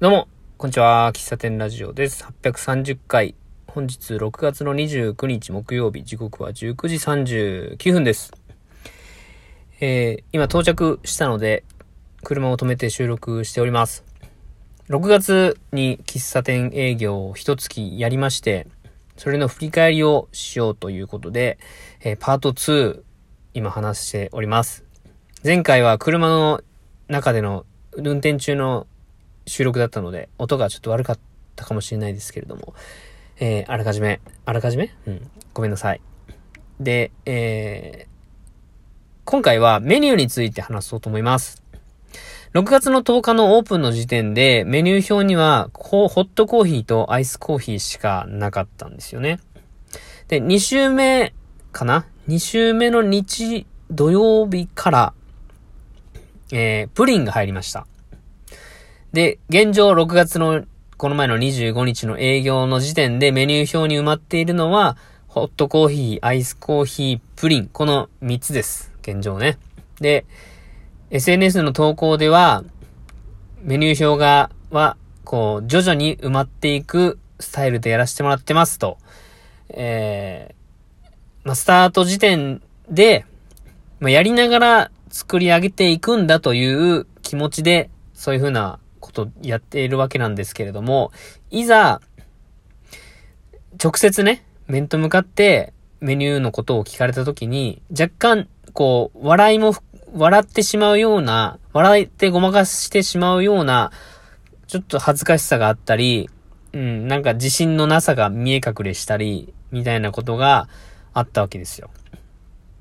どうも、こんにちは。喫茶店ラジオです。830回。本日6月の29日木曜日、時刻は19時39分です。えー、今到着したので、車を止めて収録しております。6月に喫茶店営業を一月やりまして、それの振り返りをしようということで、えーパート2、今話しております。前回は車の中での運転中の収録だったので、音がちょっと悪かったかもしれないですけれども、えー、あらかじめ、あらかじめ？うん、ごめんなさい。で、えー、今回はメニューについて話そうと思います。6月の10日のオープンの時点でメニュー表にはこうホットコーヒーとアイスコーヒーしかなかったんですよね。で、2週目かな ?2 週目の日、土曜日から、えー、プリンが入りました。で、現状6月のこの前の25日の営業の時点でメニュー表に埋まっているのは、ホットコーヒー、アイスコーヒー、プリン、この3つです。現状ね。で、SNS の投稿では、メニュー表が、は、こう、徐々に埋まっていくスタイルでやらせてもらってますと。えー、まあ、スタート時点で、まあ、やりながら作り上げていくんだという気持ちで、そういうふうなことやっているわけなんですけれども、いざ、直接ね、面と向かってメニューのことを聞かれたときに、若干、こう、笑いも、笑ってしまうような、笑ってごまかしてしまうような、ちょっと恥ずかしさがあったり、うん、なんか自信のなさが見え隠れしたり、みたいなことがあったわけですよ。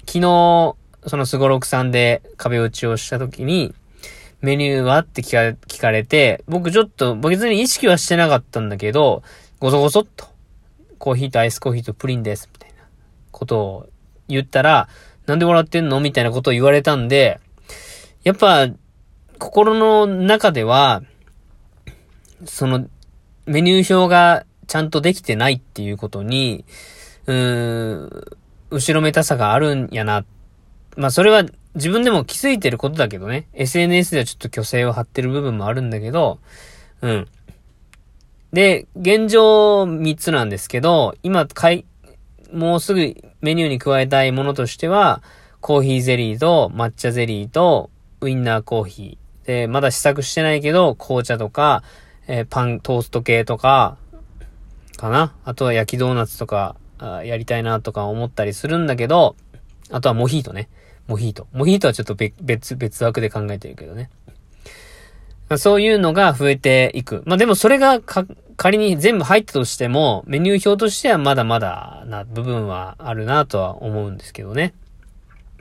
昨日、そのスゴロクさんで壁打ちをしたときに、メニューは？って聞かれて、僕ちょっと、別に意識はしてなかったんだけど、ごそごそっと、コーヒーとアイスコーヒーとプリンです、みたいなことを言ったら、なんで笑ってんの？みたいなことを言われたんで、やっぱ、心の中では、その、メニュー表がちゃんとできてないっていうことに、うーん、後ろめたさがあるんやな。まあそれは自分でも気づいてることだけどね。SNS ではちょっと虚勢を張ってる部分もあるんだけど、うん。で、現状3つなんですけど、今、かい、もうすぐメニューに加えたいものとしては、コーヒーゼリーと抹茶ゼリーとウインナーコーヒー。で、まだ試作してないけど、紅茶とか、えーパン、トースト系とか、かなあとは焼きドーナツとか、あやりたいなとか思ったりするんだけど、あとはモヒートね。モヒート。モヒートはちょっと別、別、枠で考えてるけどね。まそういうのが増えていく。まあでもそれが、仮に全部入ったとしても、メニュー表としてはまだまだな部分はあるなとは思うんですけどね。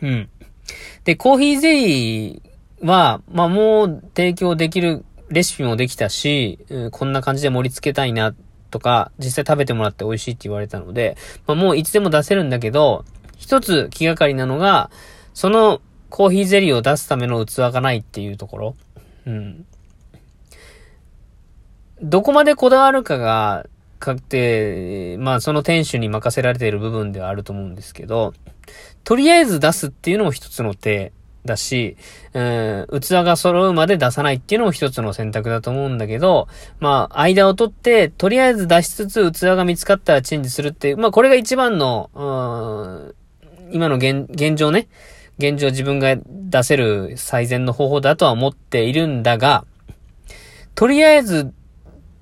うん。で、コーヒーゼリーは、まあもう提供できるレシピもできたし、うんこんな感じで盛り付けたいなとか、実際食べてもらって美味しいって言われたので、まあもういつでも出せるんだけど、一つ気がかりなのが、そのコーヒーゼリーを出すための器がないっていうところ。うん。どこまでこだわるかが、かって、まあその店主に任せられている部分ではあると思うんですけど、とりあえず出すっていうのも一つの手だし、うん、器が揃うまで出さないっていうのも一つの選択だと思うんだけど、まあ、間を取って、とりあえず出しつつ器が見つかったらチェンジするっていう、まあこれが一番の、うん、今の現現状ね、現状自分が出せる最善の方法だとは思っているんだが、とりあえず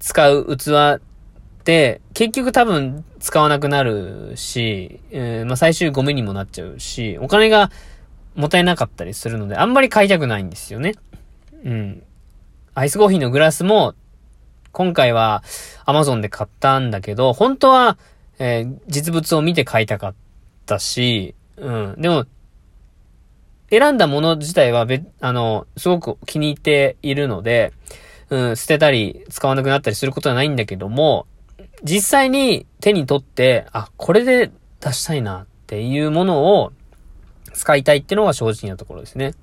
使う器って、結局多分使わなくなるし、えーまあ最終ゴミにもなっちゃうし、お金がもったいなかったりするので、あんまり買いたくないんですよね。うん。アイスコーヒーのグラスも、今回は Amazon で買ったんだけど、本当は、えー実物を見て買いたかったし、うん。でも、選んだもの自体はべ、あの、すごく気に入っているので、うん、捨てたり、使わなくなったりすることはないんだけども、実際に手に取って、あ、これで出したいなっていうものを使いたいっていうのが正直なところですね。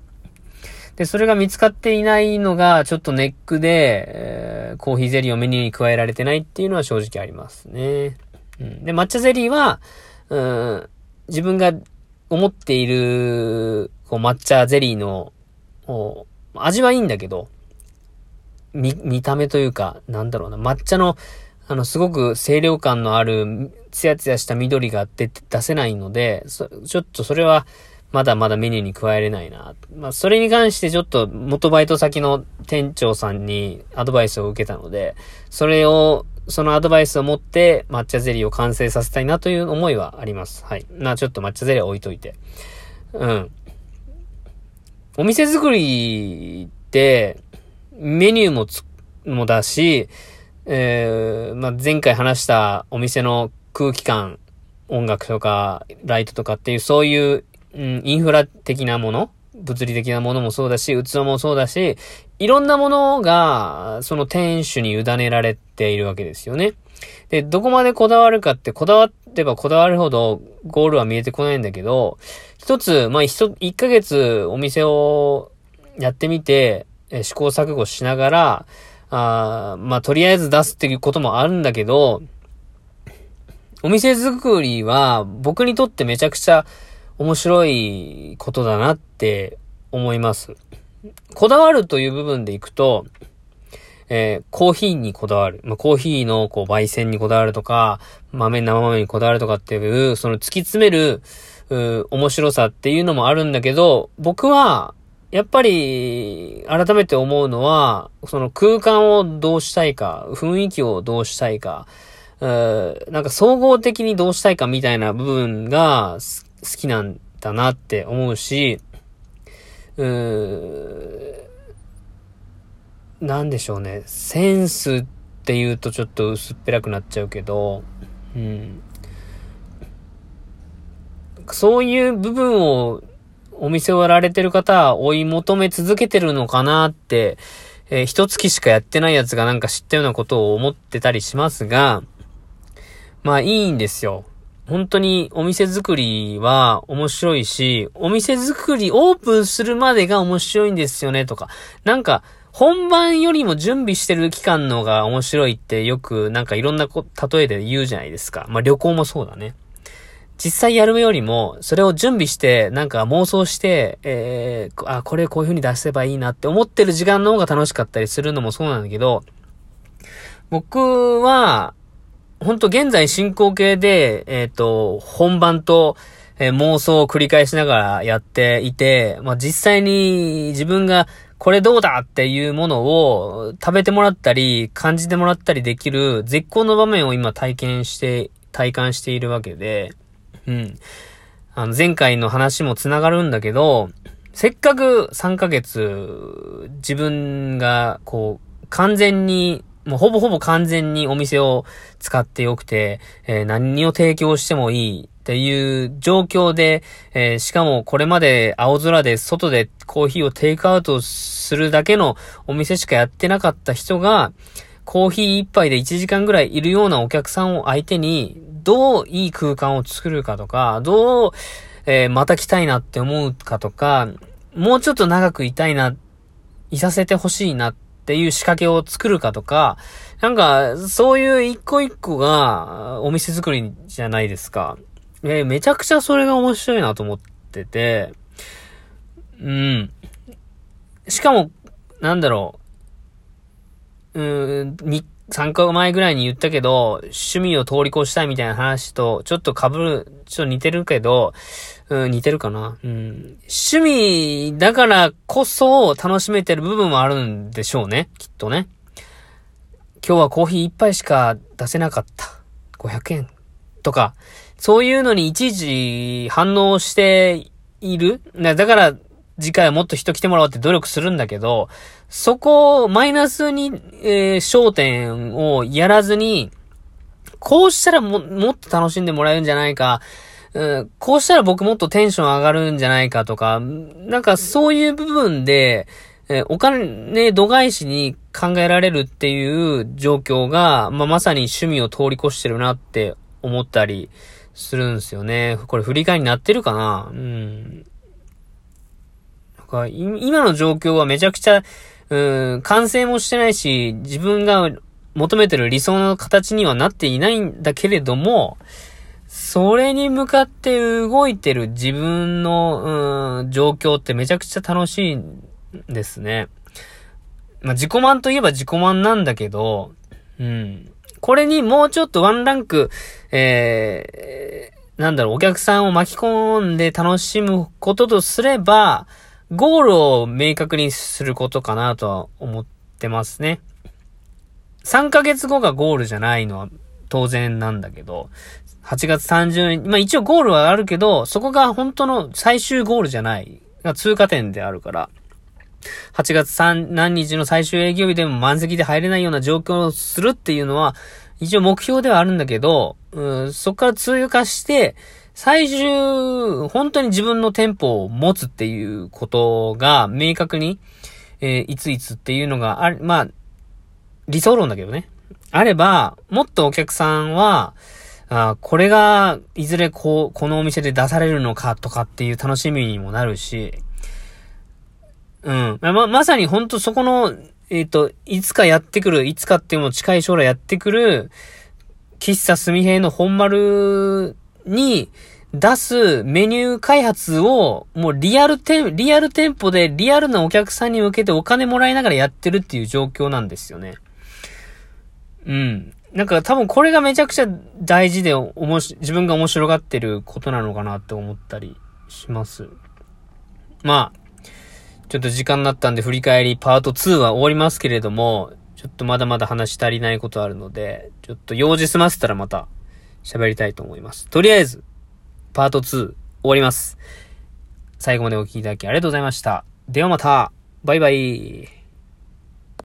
で、それが見つかっていないのがちょっとネックで、えーコーヒーゼリーをメニューに加えられてないっていうのは正直ありますね。うん、で、抹茶ゼリーは、うん、自分が思っている、こう、抹茶ゼリーの、味はいいんだけど、見、見た目というか、なんだろうな、抹茶の、あの、すごく清涼感のある、ツヤツヤした緑が出、出せないので、ちょっとそれは、まだまだメニューに加えれないな。まあ、それに関してちょっと元バイト先の店長さんにアドバイスを受けたので、それを、そのアドバイスを持って抹茶ゼリーを完成させたいなという思いはあります。はい。な、ちょっと抹茶ゼリーは置いといて。うん。お店作りって、メニューもつ、もだし、えー、まあ、前回話したお店の空気感、音楽とか、ライトとかっていう、そういううん、インフラ的なもの物理的なものもそうだし、器もそうだし、いろんなものが、その店主に委ねられているわけですよね。で、どこまでこだわるかって、こだわってばこだわるほどゴールは見えてこないんだけど、一つ、まあ、一、一ヶ月お店をやってみて、え試行錯誤しながら、あまあ、とりあえず出すっていうこともあるんだけど、お店作りは僕にとってめちゃくちゃ面白いことだなって思います。こだわるという部分でいくと、えー、コーヒーにこだわる。まあ、コーヒーのこう焙煎にこだわるとか、豆、生豆にこだわるとかっていう、その突き詰める、う面白さっていうのもあるんだけど、僕は、やっぱり、改めて思うのは、その空間をどうしたいか、雰囲気をどうしたいか、なんか総合的にどうしたいかみたいな部分が好きなんだなって思うし、なんでしょうね。センスって言うとちょっと薄っぺらくなっちゃうけど、うん。そういう部分をお店をやられてる方は追い求め続けてるのかなって、えー、一月しかやってないやつがなんか知ったようなことを思ってたりしますが、まあいいんですよ。本当にお店作りは面白いし、お店作りオープンするまでが面白いんですよねとか、なんか、本番よりも準備してる期間の方が面白いってよくなんかいろんなこ、例えで言うじゃないですか。まあ旅行もそうだね。実際やるよりも、それを準備して、なんか妄想して、えー、あ、これこういう風に出せばいいなって思ってる時間の方が楽しかったりするのもそうなんだけど、僕は、ほんと現在進行形で、えっ、ー、と、本番と、えー、妄想を繰り返しながらやっていて、まあ、実際に自分がこれどうだっていうものを食べてもらったり、感じてもらったりできる絶好の場面を今体験して、体感しているわけで、うん。あの、前回の話も繋がるんだけど、せっかく3ヶ月、自分が、こう、完全にもうほぼほぼ完全にお店を使ってよくて、えー、何を提供してもいいっていう状況で、えー、しかもこれまで青空で外でコーヒーをテイクアウトするだけのお店しかやってなかった人が、コーヒー一杯で1時間ぐらいいるようなお客さんを相手に、どういい空間を作るかとか、どう、えー、また来たいなって思うかとか、もうちょっと長くいたいな、いさせてほしいなっっていう仕掛けを作るかとか、なんか、そういう一個一個がお店作りじゃないですか。えー、めちゃくちゃそれが面白いなと思ってて、うん。しかも、なんだろう、うん、日、3日前ぐらいに言ったけど、趣味を通り越したいみたいな話と、ちょっと被る、ちょっと似てるけど、うん、似てるかな。うん。趣味だからこそ楽しめてる部分もあるんでしょうね。きっとね。今日はコーヒー一杯しか出せなかった。500円。とか、そういうのにいちいち反応している。だから次回はもっと人来てもらおうって努力するんだけど、そこをマイナスに、えー、焦点をやらずに、こうしたらも、もっと楽しんでもらえるんじゃないか、うん、こうしたら僕もっとテンション上がるんじゃないかとか、なんかそういう部分で、えー、お金度外視に考えられるっていう状況が、まあ、まさに趣味を通り越してるなって思ったりするんですよね。これ振り返りになってるかな？うん。か、今の状況はめちゃくちゃ、うん、完成もしてないし、自分が求めてる理想の形にはなっていないんだけれども、それに向かって動いてる自分の、うん、状況ってめちゃくちゃ楽しいんですね。まあ、自己満といえば自己満なんだけど、うん。これにもうちょっとワンランク、えー、なんだろう、お客さんを巻き込んで楽しむこととすれば、ゴールを明確にすることかなとは思ってますね。3ヶ月後がゴールじゃないのは当然なんだけど、8月30日、まあ一応ゴールはあるけど、そこが本当の最終ゴールじゃない、が通過点であるから、8月3何日の最終営業日でも満席で入れないような状況をするっていうのは、一応目標ではあるんだけど、うん、そこから通過して、最終、本当に自分の店舗を持つっていうことが明確に、えー、いついつっていうのがある、まあ、理想論だけどね。あれば、もっとお客さんは、あこれが、いずれこう、このお店で出されるのかとかっていう楽しみにもなるし、うん。ま、まさに本当そこの、えっ、ー、と、いつかやってくる、いつかっていうのも近い将来やってくる、喫茶すみへの本丸に出すメニュー開発を、もうリアル店、リアル店舗でリアルなお客さんに向けてお金もらいながらやってるっていう状況なんですよね。うん。なんか多分これがめちゃくちゃ大事で、おもし、自分が面白がってることなのかなって思ったりします。まあ、ちょっと時間になったんで振り返りパート2は終わりますけれども、ちょっとまだまだ話足りないことあるので、ちょっと用事済ませたらまた喋りたいと思います。とりあえず、パート2終わります。最後までお聴きいただきありがとうございました。ではまた、バイバイ。